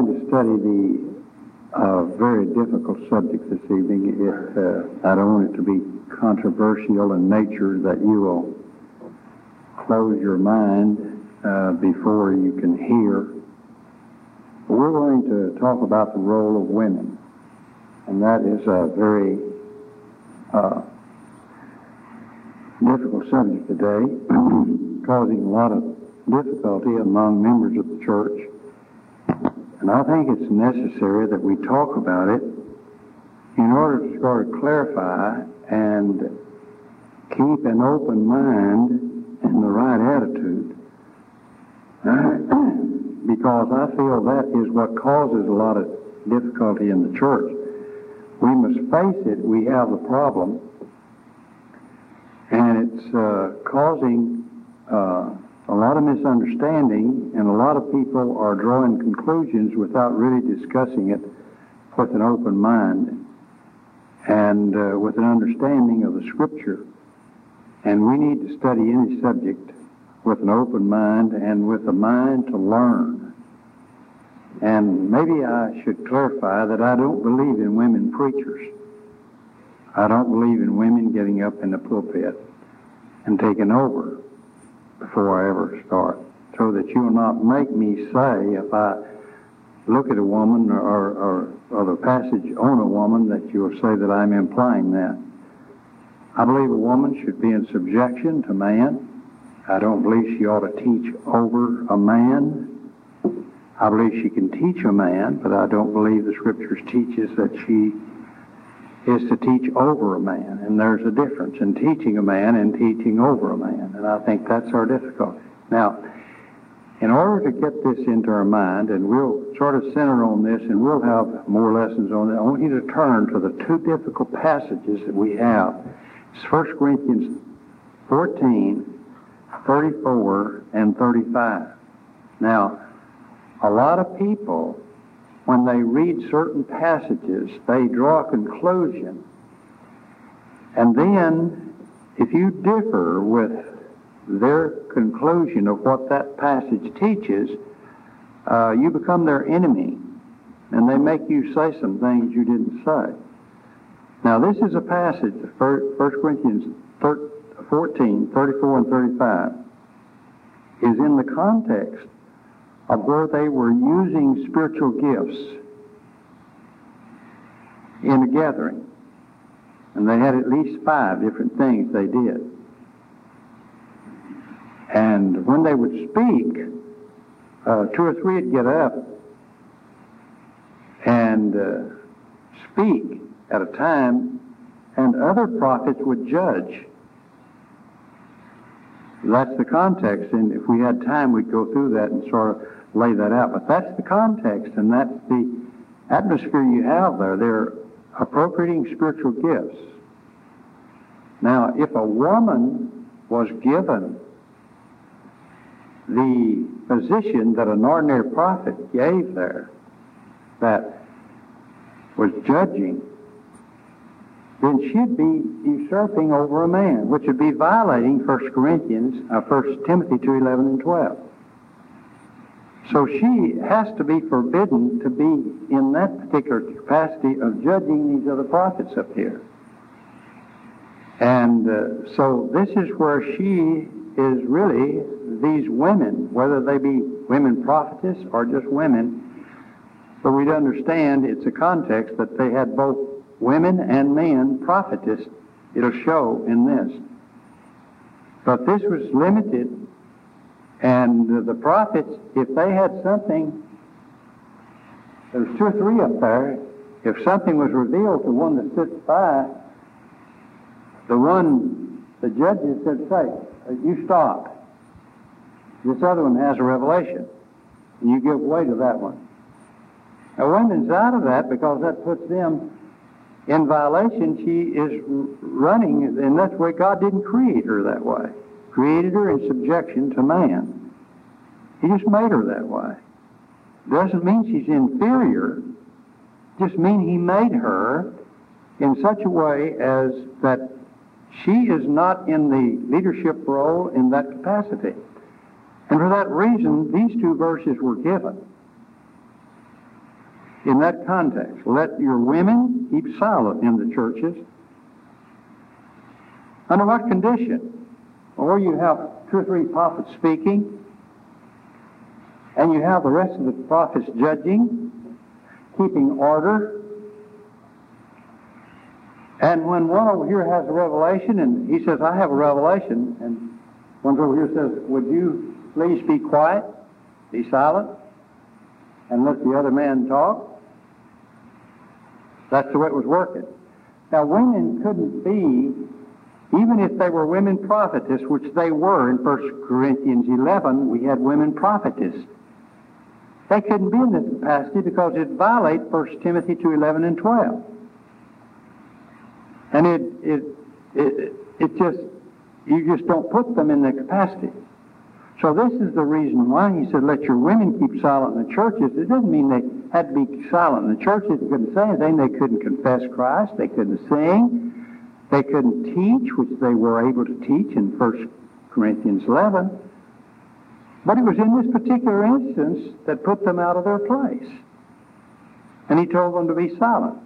going to study the uh, very difficult subject this evening. It, uh, I don't want it to be controversial in nature that you will close your mind uh, before you can hear. But we're going to talk about the role of women, and that is a very uh, difficult subject today, causing a lot of difficulty among members of the church. And I think it's necessary that we talk about it in order to sort of clarify and keep an open mind and the right attitude. because I feel that is what causes a lot of difficulty in the church. We must face it, we have a problem, and it's uh, causing uh, a lot of misunderstanding, and a lot of people are drawing conclusions without really discussing it with an open mind and uh, with an understanding of the Scripture. And we need to study any subject with an open mind and with a mind to learn. And maybe I should clarify that I don't believe in women preachers. I don't believe in women getting up in the pulpit and taking over before I ever start, so that you will not make me say if I look at a woman or, or, or the passage on a woman that you will say that I'm implying that. I believe a woman should be in subjection to man. I don't believe she ought to teach over a man. I believe she can teach a man, but I don't believe the scriptures teaches that she is to teach over a man. And there's a difference in teaching a man and teaching over a man. And I think that's our difficulty. Now, in order to get this into our mind, and we'll sort of center on this, and we'll have more lessons on it, I want you to turn to the two difficult passages that we have. It's 1 Corinthians 14, 34, and 35. Now, a lot of people when they read certain passages, they draw a conclusion. And then, if you differ with their conclusion of what that passage teaches, uh, you become their enemy. And they make you say some things you didn't say. Now, this is a passage, 1 Corinthians 14, 34, and 35, is in the context of where they were using spiritual gifts in a gathering. And they had at least five different things they did. And when they would speak, uh, two or three would get up and uh, speak at a time, and other prophets would judge. That's the context, and if we had time, we'd go through that and sort of lay that out. But that's the context, and that's the atmosphere you have there. They're appropriating spiritual gifts. Now, if a woman was given the position that an ordinary prophet gave there, that was judging, then she'd be usurping over a man, which would be violating 1 Corinthians, uh, 1 Timothy 2, 11 and 12. So she has to be forbidden to be in that particular capacity of judging these other prophets up here. And uh, so this is where she is really these women, whether they be women prophetess or just women. But we'd understand it's a context that they had both women and men prophetess. It'll show in this. But this was limited and the prophets, if they had something, there's two or three up there, if something was revealed to one that sits by, the one, the judges said, say, uh, you stop. This other one has a revelation. And you give way to that one. Now, women's out of that because that puts them in violation. She is running, and that's why God didn't create her that way created her in subjection to man. He just made her that way. Doesn't mean she's inferior. Just mean he made her in such a way as that she is not in the leadership role in that capacity. And for that reason, these two verses were given. in that context. Let your women keep silent in the churches. Under what condition? Or you have two or three prophets speaking, and you have the rest of the prophets judging, keeping order. And when one over here has a revelation, and he says, I have a revelation, and one over here says, Would you please be quiet, be silent, and let the other man talk? That's the way it was working. Now, women couldn't be, even if they were women prophetess, which they were in 1 Corinthians 11, we had women prophetess. They couldn't be in this capacity because it violates 1 Timothy 2, 11 and 12. And it, it, it, it just, you just don't put them in the capacity. So this is the reason why he said, let your women keep silent in the churches. It doesn't mean they had to be silent in the churches. They couldn't say anything. They couldn't confess Christ. They couldn't sing. They couldn't teach, which they were able to teach in 1 Corinthians 11. But it was in this particular instance that put them out of their place. And he told them to be silent.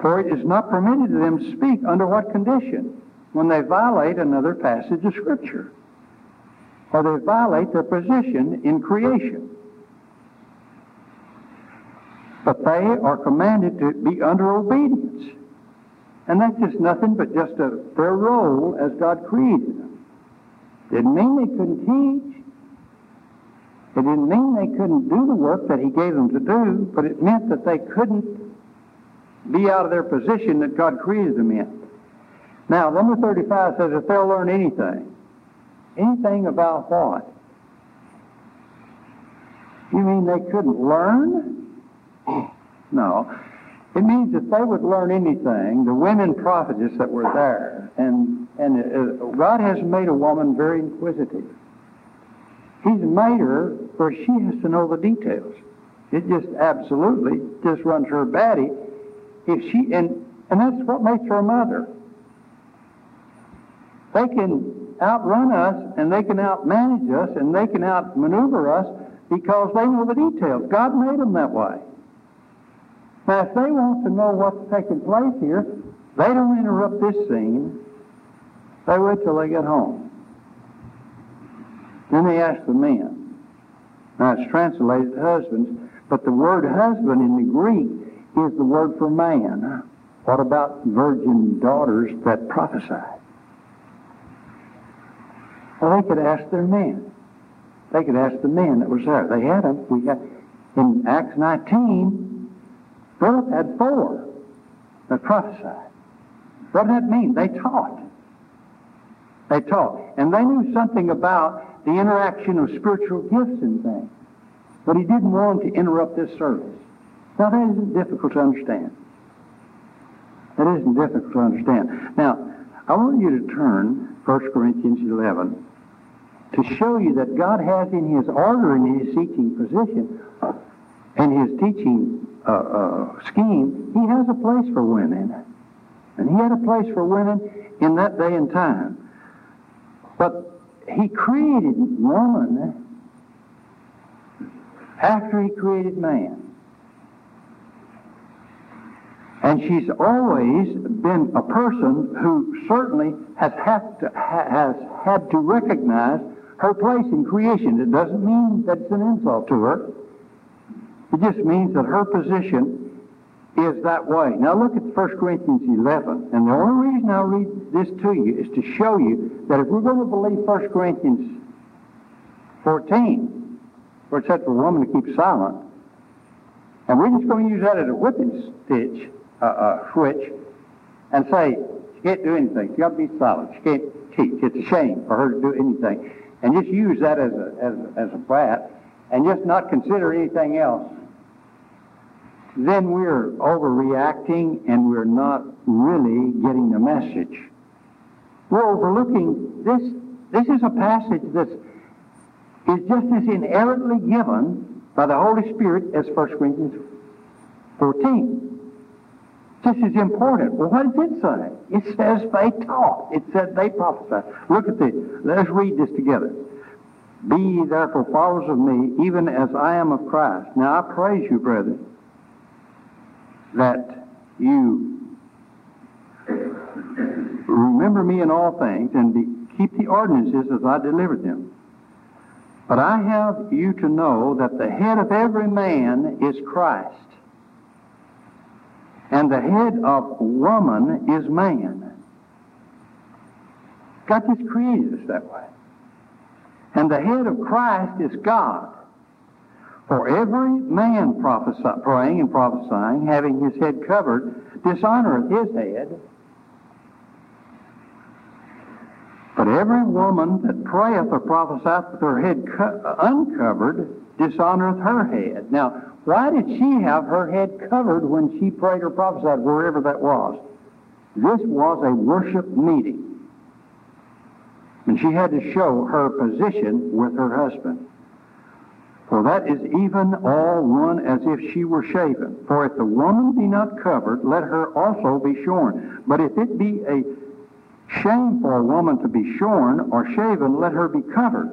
For it is not permitted to them to speak under what condition? When they violate another passage of Scripture or they violate their position in creation. But they are commanded to be under obedience. And that's just nothing but just a, their role as God created. It didn't mean they couldn't teach. It didn't mean they couldn't do the work that He gave them to do, but it meant that they couldn't be out of their position that God created them in. Now, number 35 says if they'll learn anything, Anything about what? You mean they couldn't learn? No. It means that they would learn anything, the women prophetess that were there, and, and uh, God has made a woman very inquisitive. He's made her where she has to know the details. It just absolutely just runs her batty. If she and and that's what makes her a mother. They can outrun us and they can outmanage us and they can outmaneuver us because they know the details. God made them that way. Now, if they want to know what's taking place here, they don't interrupt this scene. They wait till they get home. Then they ask the men. Now, it's translated husbands, but the word husband in the Greek is the word for man. What about virgin daughters that prophesied? Well, they could ask their men. They could ask the men that was there. They had them. We got in Acts 19. Philip had four that prophesied. What did that mean? They taught. They taught, and they knew something about the interaction of spiritual gifts and things. But he didn't want to interrupt this service. Now that isn't difficult to understand. That isn't difficult to understand. Now, I want you to turn 1 Corinthians 11 to show you that God has in His order and in His teaching position and His teaching uh, uh, scheme, He has a place for women. And He had a place for women in that day and time. But He created woman after He created man. And she's always been a person who certainly has had to, has had to recognize her place in creation. It doesn't mean that it's an insult to her. It just means that her position is that way. Now look at 1 Corinthians 11. And the only reason I read this to you is to show you that if we're going to believe 1 Corinthians 14, where it said for a woman to keep silent, and we're just going to use that as a whipping stitch, uh, uh, switch, and say, she can't do anything. She got to be silent. She can't teach. It's a shame for her to do anything and just use that as a, as, as a bat and just not consider anything else, then we're overreacting and we're not really getting the message. We're overlooking this. This is a passage that is just as inerrantly given by the Holy Spirit as 1 Corinthians 14. This is important. Well, what does it say? It says they taught. It said they prophesied. Look at this. Let us read this together. Be ye therefore followers of me, even as I am of Christ. Now I praise you, brethren, that you remember me in all things and be, keep the ordinances as I delivered them. But I have you to know that the head of every man is Christ, and the head of woman is man. God just created us that way. And the head of Christ is God. For every man prophesy, praying and prophesying, having his head covered, dishonoreth his head. But every woman that prayeth or prophesieth with her head co- uncovered dishonoreth her head. Now, why did she have her head covered when she prayed or prophesied, wherever that was? This was a worship meeting. And she had to show her position with her husband. For that is even all one as if she were shaven. For if the woman be not covered, let her also be shorn. But if it be a shame for a woman to be shorn or shaven, let her be covered.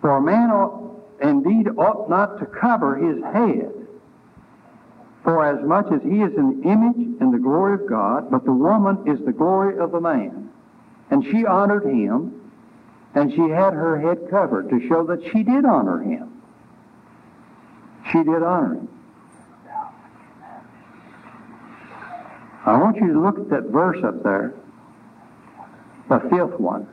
For a man ought, indeed ought not to cover his head. For as much as he is an image in the glory of God, but the woman is the glory of the man. And she honored him, and she had her head covered to show that she did honor him. She did honor him. I want you to look at that verse up there, the fifth one.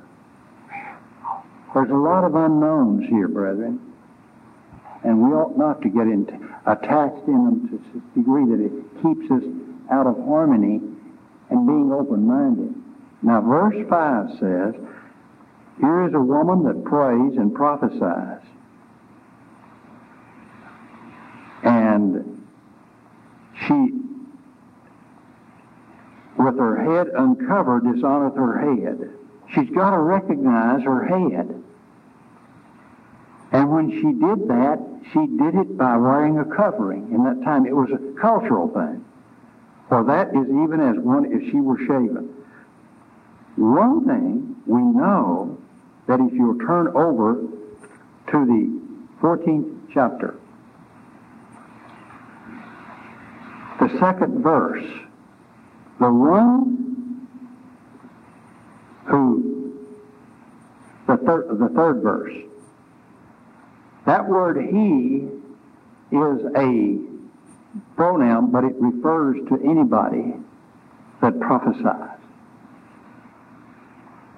There's a lot of unknowns here, brethren, and we ought not to get into, attached in them to the degree that it keeps us out of harmony and being open-minded. Now, verse 5 says, Here is a woman that prays and prophesies. And she, with her head uncovered, dishonoreth her head. She's got to recognize her head. And when she did that, she did it by wearing a covering. In that time, it was a cultural thing. For that is even as one if she were shaven. One thing we know that if you'll turn over to the 14th chapter, the second verse, the one who, the third, the third verse, that word he is a pronoun, but it refers to anybody that prophesies.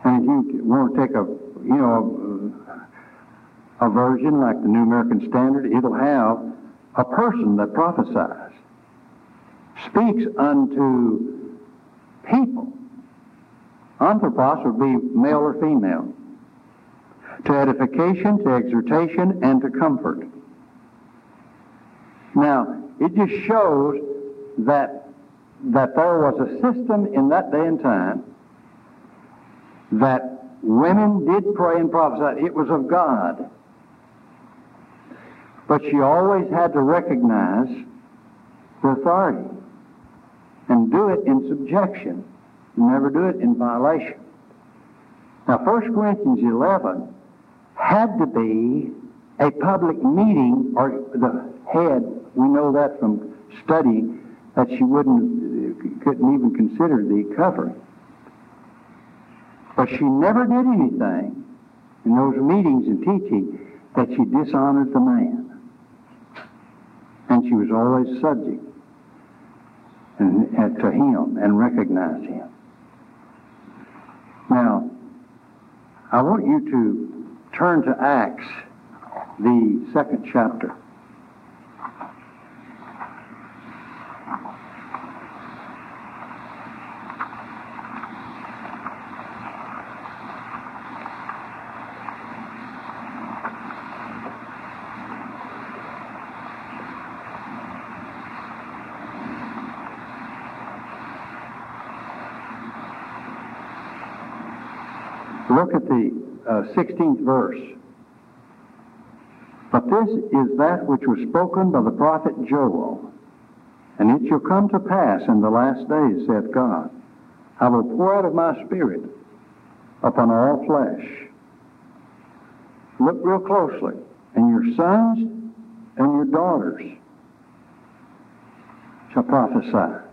And if you want to take a, you know, a, a version like the New American Standard, it'll have a person that prophesies, speaks unto people. Anthropos would be male or female. To edification, to exhortation, and to comfort. Now, it just shows that that there was a system in that day and time that women did pray and prophesy. It was of God. But she always had to recognize the authority and do it in subjection. Never do it in violation. Now, 1 Corinthians 11 had to be a public meeting, or the head, we know that from study, that she wouldn't, couldn't even consider the covering. But she never did anything in those meetings and teaching that she dishonored the man. And she was always subject and, and to him and recognize him. Now, I want you to turn to Acts, the second chapter. Look at the uh, 16th verse. But this is that which was spoken by the prophet Joel. And it shall come to pass in the last days, saith God, I will pour out of my spirit upon all flesh. look real closely, and your sons and your daughters shall prophesy.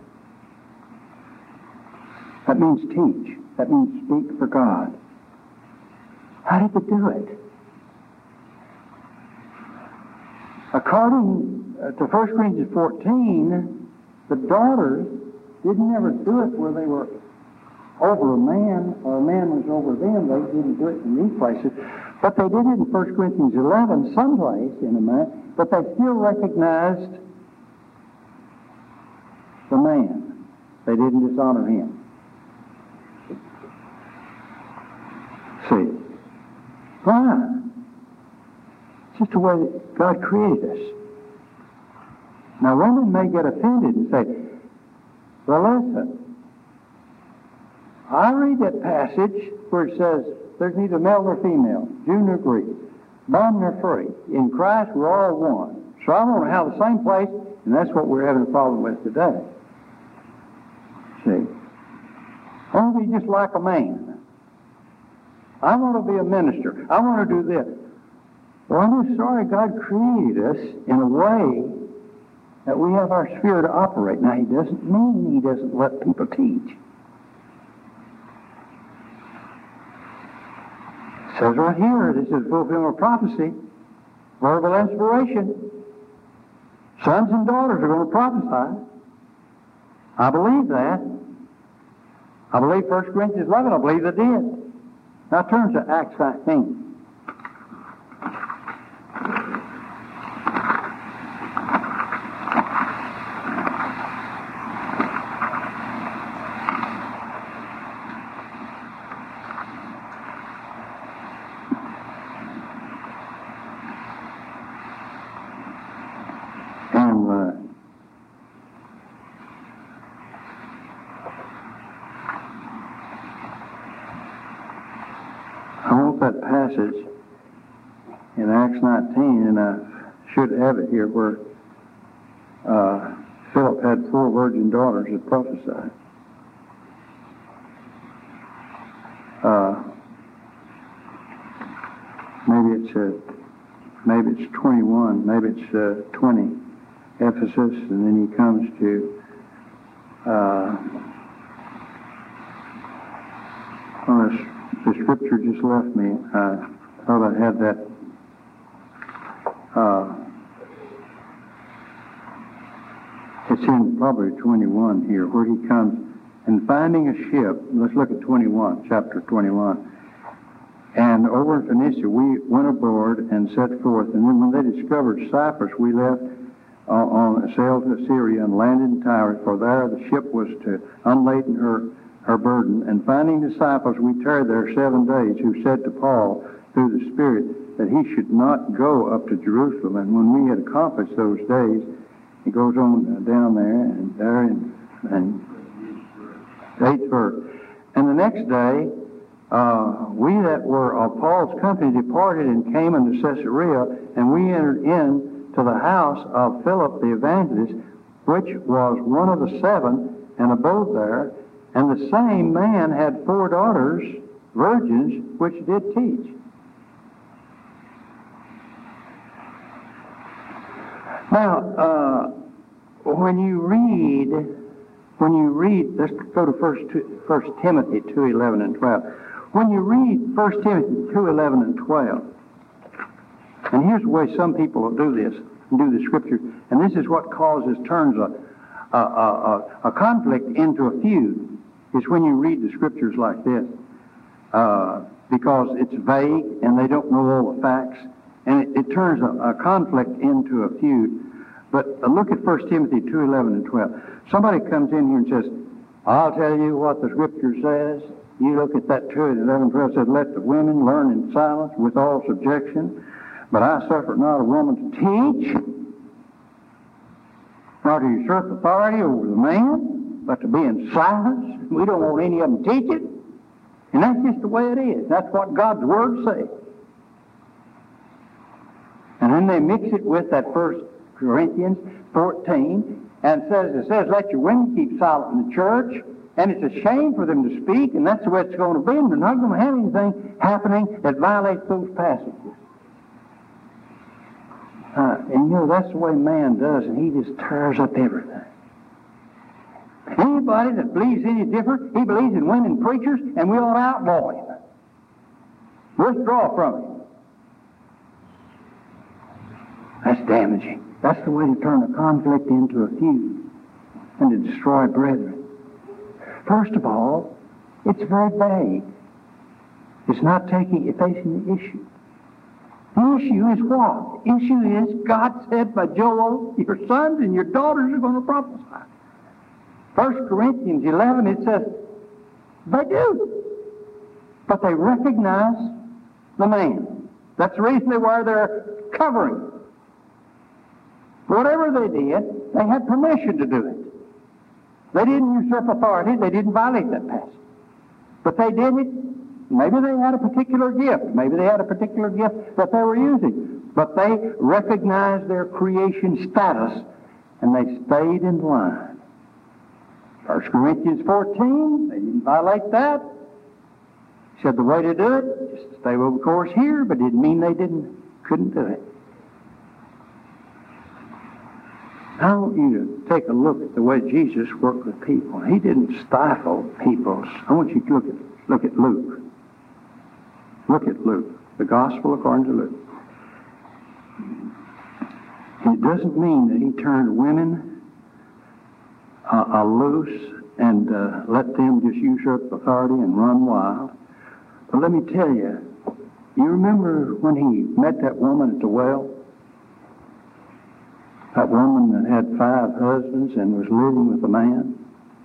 That means teach. That means speak for God. How did they do it? According uh, to 1 Corinthians 14, the daughters didn't ever do it where they were over a man or a man was over them. They didn't do it in these places. But they did it in 1 Corinthians 11, someplace in a man, but they still recognized the man. They didn't dishonor him. See? Why? It's just the way God created us. Now, women may get offended and say, well, listen, I read that passage where it says there's neither male nor female, Jew nor Greek, bond nor free. In Christ, we're all one. So I want to have the same place, and that's what we're having a problem with today. See? Be just like a man. I want to be a minister. I want to do this. Well, I'm sorry God created us in a way that we have our sphere to operate. Now, He doesn't mean He doesn't let people teach. It says right here, this is fulfillment of prophecy, verbal inspiration. Sons and daughters are going to prophesy. I believe that. I believe 1 Corinthians 11, I believe they did. Now turn to Acts 19. And uh, I want in Acts 19, and I should have it here, where uh, Philip had four virgin daughters that prophesied. Uh, maybe it's uh, maybe it's 21, maybe it's uh, 20, Ephesus, and then he comes to uh, oh, this, the scripture just left me. I thought I had that. Uh, it's in probably 21 here, where he comes and finding a ship. Let's look at 21, chapter 21. And over in Phoenicia, we went aboard and set forth. And then when they discovered Cyprus, we left uh, on sailed to Syria and landed in Tyre. For there the ship was to unladen her her burden. And finding disciples, we tarried there seven days, who said to Paul through the Spirit that he should not go up to Jerusalem. And when we had accomplished those days, he goes on down there and there in, and eighth verse. And the next day, uh, we that were of Paul's company departed and came unto Caesarea, and we entered in to the house of Philip the evangelist, which was one of the seven, and abode there. And the same man had four daughters, virgins, which did teach. Now, uh, when you read, when you read, let's go to First, First Timothy two eleven and twelve. When you read First Timothy two eleven and twelve, and here's the way some people will do this, do the scripture, and this is what causes turns a a, a, a conflict into a feud. Is when you read the scriptures like this, uh, because it's vague and they don't know all the facts, and it, it turns a, a, conflict into a feud. But uh, look at 1 Timothy 2, 11 and 12. Somebody comes in here and says, I'll tell you what the scripture says. You look at that 2, 11, 12, says, Let the women learn in silence with all subjection. But I suffer not a woman to teach, nor to usurp authority over the man, but to be in silence. We don't want any of them teaching. And that's just the way it is. That's what God's Word says. And then they mix it with that first Corinthians 14 and says it says, let your women keep silent in the church. And it's a shame for them to speak, and that's the way it's going to be. And they're not going to have anything happening that violates those passages. Uh, and you know, that's the way man does, and he just tears up everything. Anybody that believes any different, he believes in women preachers, and we ought to outlaw him. Withdraw from him. That's damaging. That's the way to turn a conflict into a feud and to destroy brethren. First of all, it's very vague. It's not taking, facing the issue. The issue is what? The issue is God said by Joel, your sons and your daughters are going to prophesy. 1 Corinthians 11, it says, they do. But they recognize the man. That's the reason they wear their covering. Whatever they did, they had permission to do it. They didn't usurp authority. They didn't violate that passage. But they did it. Maybe they had a particular gift. Maybe they had a particular gift that they were using. But they recognized their creation status and they stayed in line. 1 Corinthians 14, they didn't violate that. Said the way to do it, just stay over course here, but didn't mean they didn't couldn't do it. I want you to take a look at the way Jesus worked with people. He didn't stifle people's. I want you to look at look at Luke. Look at Luke, the Gospel according to Luke. It doesn't mean that he turned women uh, uh, loose and uh, let them just usurp authority and run wild. But let me tell you, you remember when he met that woman at the well? That woman that had five husbands and was living with a man,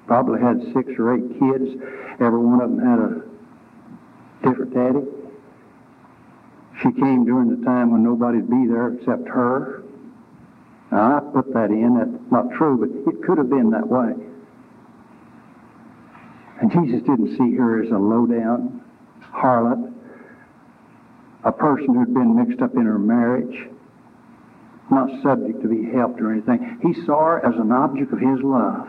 probably had six or eight kids. Every one of them had a different daddy. She came during the time when nobody'd be there except her. Now, I put that in. That's not true, but it could have been that way. And Jesus didn't see her as a low-down harlot, a person who'd been mixed up in her marriage, not subject to be helped or anything. He saw her as an object of his love.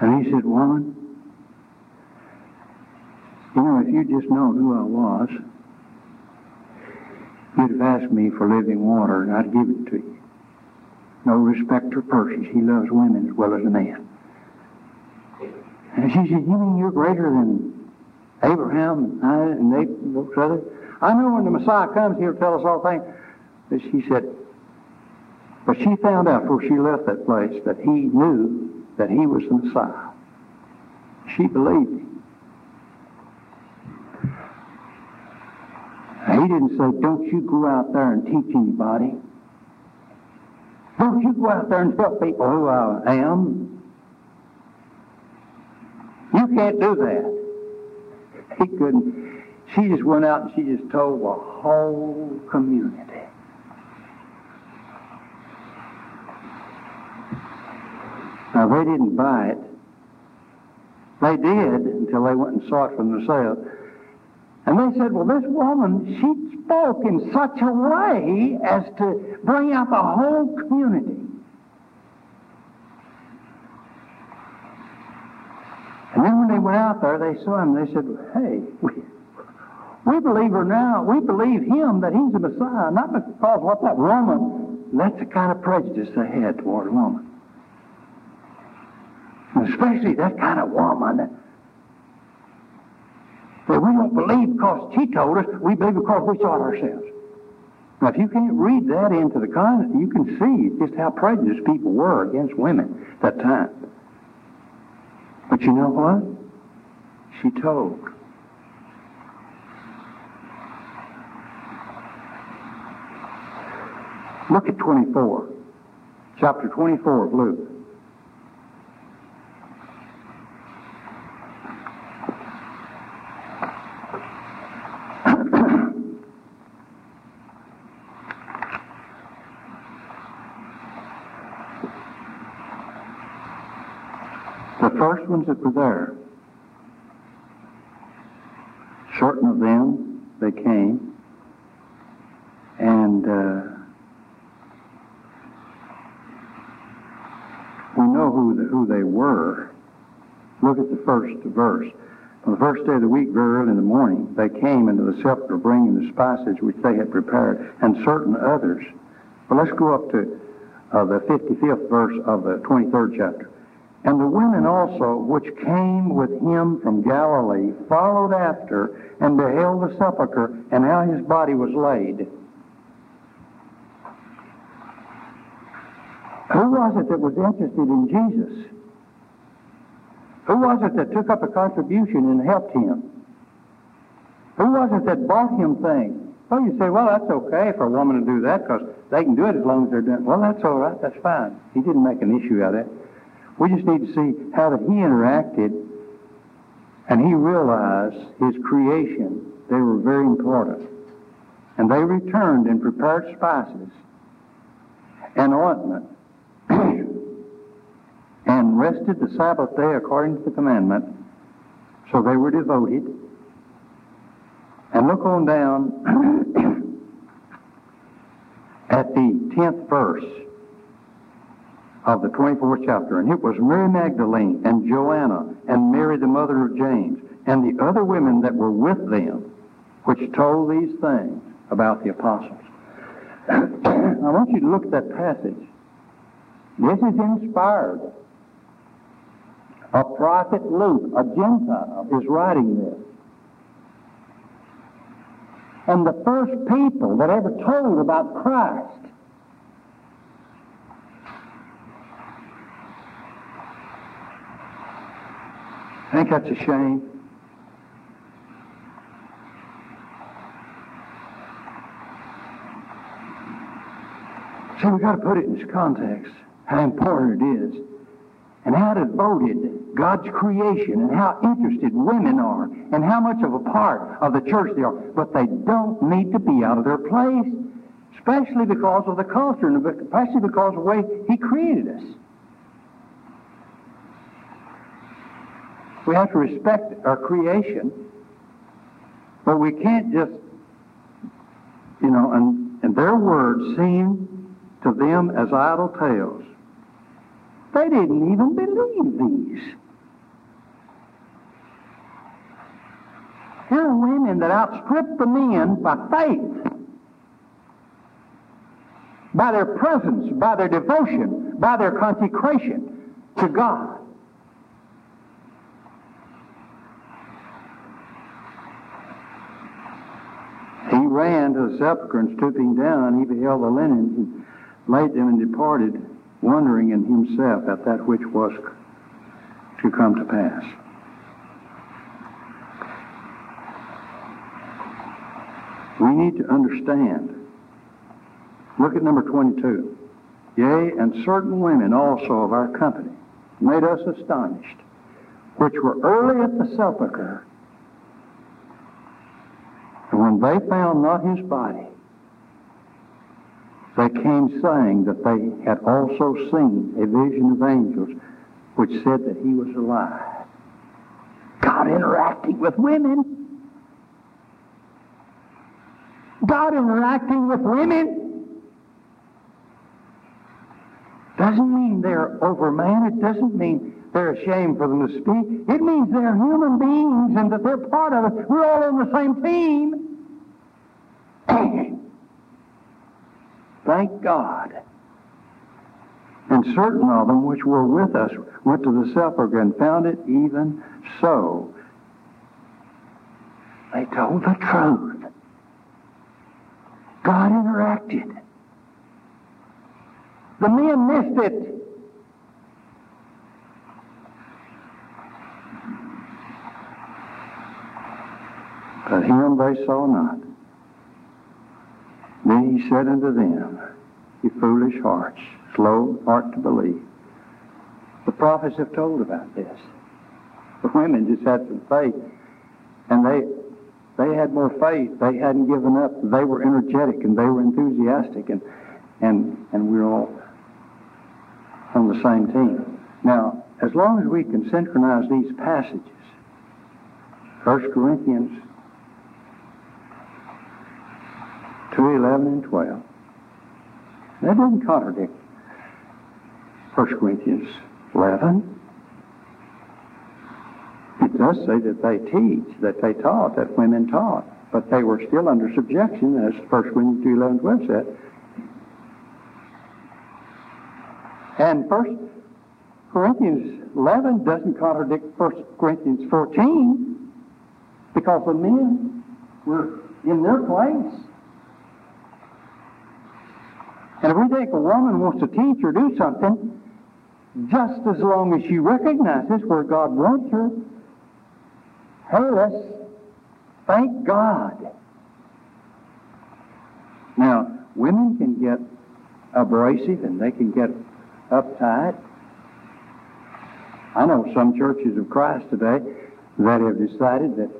And he said, Woman, you know, if you'd just known who I was, you'd have asked me for living water, and I'd give it to you. No respect of persons. He loves women as well as a man. And she said, You mean you're greater than Abraham and I and they those others? I know when the Messiah comes, he'll tell us all things. But she said, but she found out before she left that place that he knew that he was the Messiah. She believed him. Now, he didn't say, don't you go out there and teach anybody. Don't you go out there and tell people who I am. You can't do that. He couldn't. She just went out and she just told the whole community. Now, they didn't buy it. They did until they went and saw it for themselves. And they said, well, this woman, she spoke in such a way as to bring up a whole community. And then when they went out there, they saw him. They said, hey, we, we believe her now. We believe him that he's the Messiah, not because what that woman, that's the kind of prejudice they had toward a woman especially that kind of woman that we don't believe because she told us, we believe because we saw it ourselves. Now, if you can't read that into the context, you can see just how prejudiced people were against women at that time. But you know what? She told. Look at 24. Chapter 24 of Luke. First ones that were there, certain of them, they came, and uh, we know who, the, who they were. Look at the first verse. On the first day of the week, very early in the morning, they came into the sepulchre bringing the spices which they had prepared, and certain others. But let's go up to uh, the 55th verse of the 23rd chapter. And the women also, which came with him from Galilee, followed after and beheld the sepulchre and how his body was laid. Who was it that was interested in Jesus? Who was it that took up a contribution and helped him? Who was it that bought him things? Well, you say, well, that's okay for a woman to do that because they can do it as long as they're doing it. Well, that's all right. That's fine. He didn't make an issue out of that. We just need to see how that he interacted and he realized his creation. They were very important. And they returned and prepared spices and ointment and rested the Sabbath day according to the commandment. So they were devoted. And look on down at the 10th verse of the 24th chapter. And it was Mary Magdalene and Joanna and Mary the mother of James and the other women that were with them which told these things about the apostles. I want you to look at that passage. This is inspired. A prophet Luke, a Gentile, is writing this. And the first people that ever told about Christ I think that's a shame. See, we've got to put it in its context, how important it is, and how devoted God's creation and how interested women are, and how much of a part of the church they are. But they don't need to be out of their place, especially because of the culture, and especially because of the way He created us. We have to respect our creation, but we can't just, you know, and, and their words seem to them as idle tales. They didn't even believe these. Here are women that outstrip the men by faith, by their presence, by their devotion, by their consecration to God. He ran to the sepulchre and stooping down, he beheld the linen, and laid them and departed, wondering in himself at that which was to come to pass. We need to understand. Look at number 22. Yea, and certain women also of our company made us astonished, which were early at the sepulchre when they found not his body, they came saying that they had also seen a vision of angels which said that he was alive. God interacting with women. God interacting with women doesn't mean they're overman. It doesn't mean they're ashamed for them to speak. It means they're human beings and that they're part of it. We're all on the same team. Thank God. And certain of them which were with us went to the sepulchre and found it even so. They told the truth. God interacted. The men missed it. But him they saw not. Then he said unto them, Ye foolish hearts, slow heart to believe. The prophets have told about this. The women just had some faith, and they they had more faith. They hadn't given up. They were energetic and they were enthusiastic, and and and we're all on the same team. Now, as long as we can synchronize these passages, 1 Corinthians 2, 11, and 12. That doesn't contradict 1 Corinthians 11. It does say that they teach, that they taught, that women taught, but they were still under subjection, as 1 Corinthians 2, 11, 12 said. And 1 Corinthians 11 doesn't contradict 1 Corinthians 14 because the men were in their place. And if we think a woman wants to teach or do something, just as long as she recognizes where God wants her, hey, let's thank God. Now, women can get abrasive and they can get uptight. I know some churches of Christ today that have decided that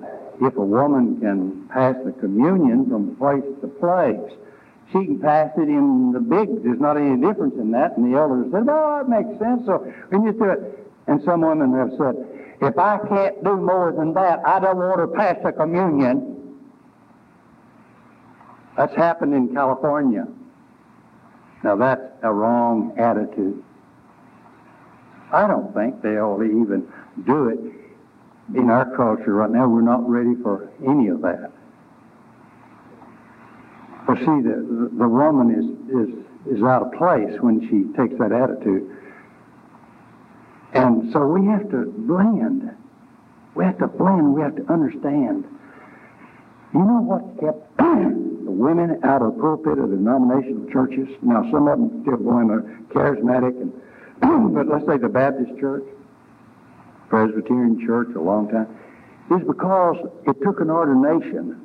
if a woman can pass the communion from place to place, she can pass it in the big. There's not any difference in that. And the elders said, oh, well, that makes sense. So we just do it. And some women have said, if I can't do more than that, I don't want to pass the communion. That's happened in California. Now that's a wrong attitude. I don't think they ought to even do it in our culture right now. We're not ready for any of that. Well, see, the, the woman is, is, is out of place when she takes that attitude. And so we have to blend. We have to blend. We have to understand. You know what kept the women out of the pulpit of the denominational churches? Now, some of them still going to charismatic, and but let's say the Baptist church, Presbyterian church, a long time, is because it took an ordination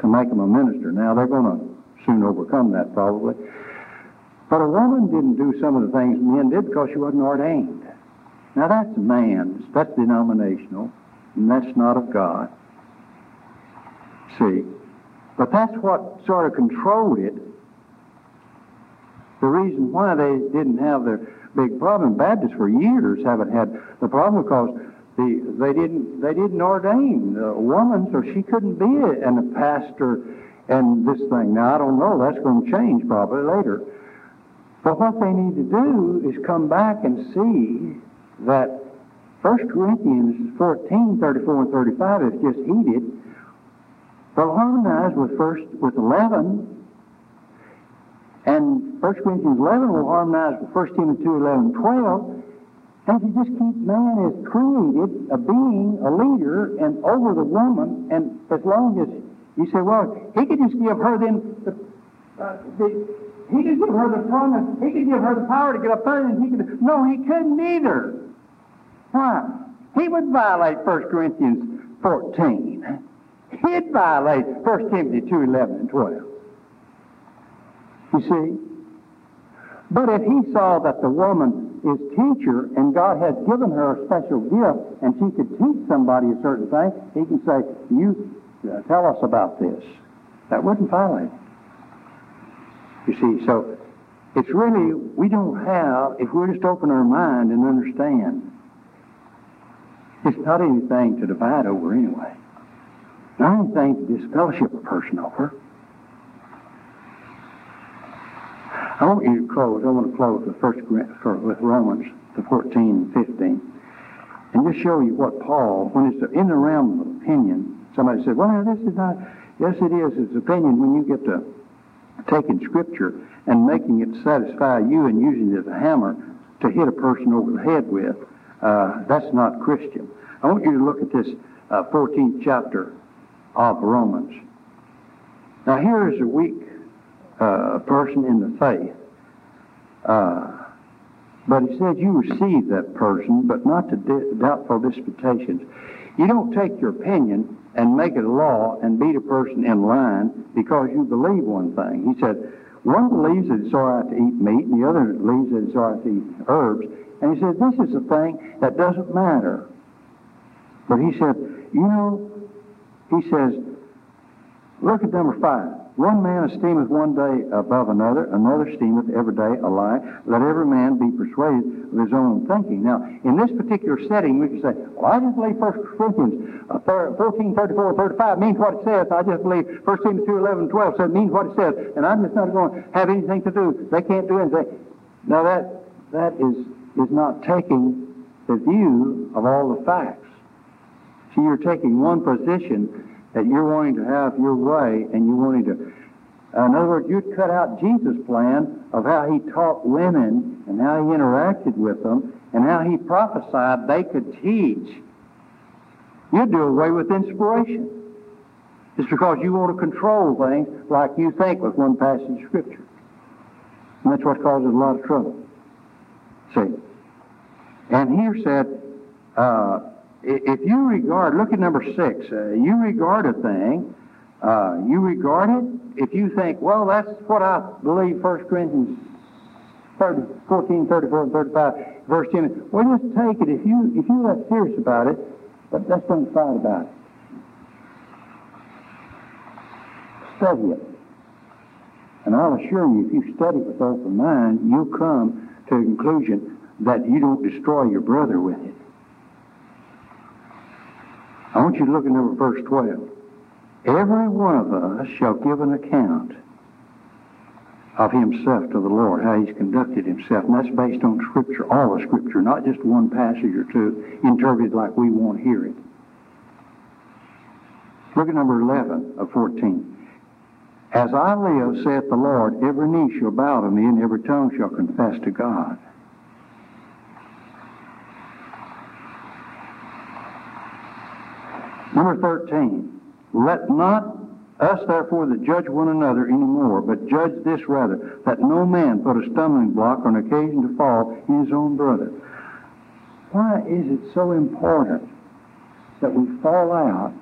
to make him a minister. Now, they're going to soon overcome that probably. But a woman didn't do some of the things men did because she wasn't ordained. Now, that's man's, that's denominational, and that's not of God. See? But that's what sort of controlled it. The reason why they didn't have their big problem, Baptists for years haven't had the problem because the, they didn't they didn't ordain a woman, so she couldn't be a, and a pastor and this thing. Now I don't know. That's going to change probably later. But what they need to do is come back and see that 1 Corinthians 14, 34 and 35 is just heated. They'll harmonize with first with 11, and 1 Corinthians 11 will harmonize with 1 Timothy 2, 11, 12. If you just keep man as created, a being, a leader, and over the woman, and as long as you say, well, he could just give her then the, uh, the he could give her the promise, he could give her the power to get up there, and he could. No, he couldn't either. Why? He would violate 1 Corinthians 14. He'd violate 1 Timothy 2, 11 and 12. You see? But if he saw that the woman is teacher and God has given her a special gift and she could teach somebody a certain thing, he can say, you uh, tell us about this. That wouldn't violate. You see, so it's really, we don't have, if we just open our mind and understand, it's not anything to divide over anyway. Not anything to disfellowship a person over. I want you to close. I want to close with first with Romans the 14 and 15, and just show you what Paul, when it's in the realm of opinion, somebody said, "Well, this is not." Yes, it is. It's opinion when you get to taking Scripture and making it satisfy you and using it as a hammer to hit a person over the head with. Uh, that's not Christian. I want you to look at this uh, 14th chapter of Romans. Now, here is a weak uh, person in the faith. Uh, but he says you receive that person, but not to di- doubtful disputations. You don't take your opinion and make it a law and beat a person in line because you believe one thing. He said, one believes that it's all right to eat meat, and the other believes that it's all right to eat herbs. And he said, this is a thing that doesn't matter. But he said, you know, he says, look at number five. One man esteemeth one day above another, another esteemeth every day a lie. Let every man be persuaded of his own thinking. Now, in this particular setting, we can say, well, I just believe 1 Corinthians uh, 14, 34, 35 means what it says. I just believe 1 Timothy 2, 11, 12 says means what it says. And I'm just not going to have anything to do. They can't do anything. Now, that, that is, is not taking the view of all the facts. See, you're taking one position that you're wanting to have your way, and you're wanting to. In other words, you'd cut out Jesus' plan of how he taught women and how he interacted with them and how he prophesied they could teach. You'd do away with inspiration. It's because you want to control things like you think with one passage of Scripture. And that's what causes a lot of trouble. See? And here said, uh, if you regard, look at number six, uh, you regard a thing, uh, you regard it, if you think, well, that's what I believe 1 Corinthians 30, 14, 34, and 35, verse 10, well, just take it. If, you, if you're that serious about it, but let's don't fight about it. Study it. And I'll assure you, if you study with open mind, you'll come to a conclusion that you don't destroy your brother with it. I want you to look at number verse 12. Every one of us shall give an account of himself to the Lord, how he's conducted himself. And that's based on Scripture, all the Scripture, not just one passage or two interpreted like we want to hear it. Look at number 11 of 14. As I live, saith the Lord, every knee shall bow to me, and every tongue shall confess to God. Number 13. Let not us therefore that judge one another any more, but judge this rather, that no man put a stumbling block or an occasion to fall in his own brother. Why is it so important that we fall out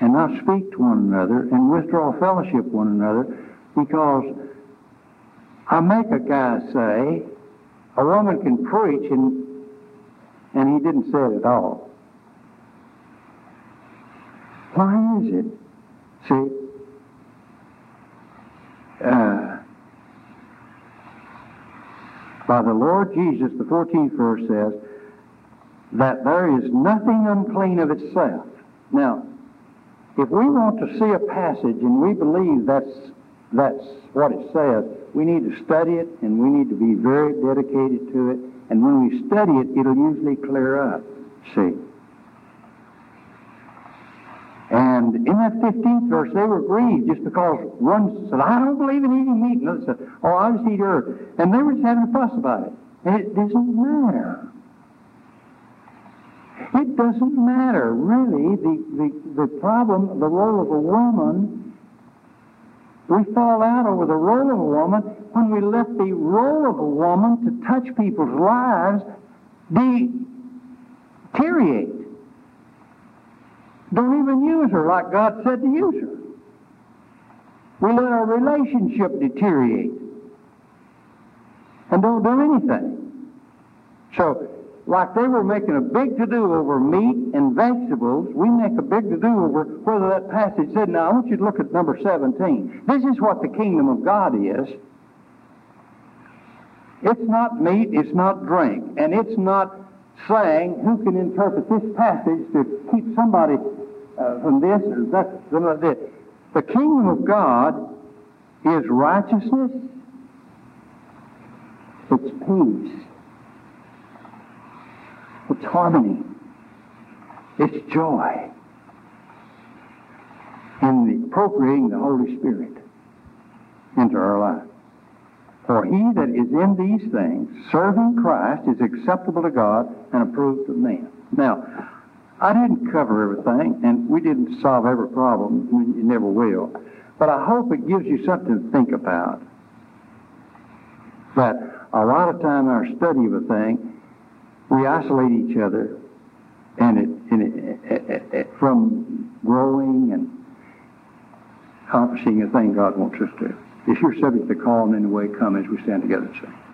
and not speak to one another and withdraw fellowship one another because I make a guy say a woman can preach and and he didn't say it at all. Why is it? See, uh, by the Lord Jesus, the 14th verse says that there is nothing unclean of itself. Now, if we want to see a passage and we believe that's that's what it says, we need to study it and we need to be very dedicated to it. And when we study it, it'll usually clear up. See. And in that 15th verse, they were grieved just because one said, I don't believe in eating meat. And another said, Oh, I just eat herb. And they were just having a fuss about it. And it doesn't matter. It doesn't matter, really. The, the, the problem, the role of a woman, we fall out over the role of a woman when we let the role of a woman to touch people's lives deteriorate. Don't even use her like God said to use her. We let our relationship deteriorate and don't do anything. So like they were making a big to-do over meat and vegetables, we make a big to-do over whether that passage said, now I want you to look at number 17. This is what the kingdom of God is. It's not meat, it's not drink, and it's not saying who can interpret this passage to keep somebody uh, from this or that, or that. The kingdom of God is righteousness, it's peace, it's harmony. It's joy in the appropriating the Holy Spirit into our life. For he that is in these things, serving Christ, is acceptable to God and approved of men. Now, I didn't cover everything, and we didn't solve every problem. We never will. But I hope it gives you something to think about. That a lot of time in our study of a thing, we isolate each other and it, and it, it, it, from growing and accomplishing the thing God wants us to. If you're subject to call in any way, come as we stand together and say.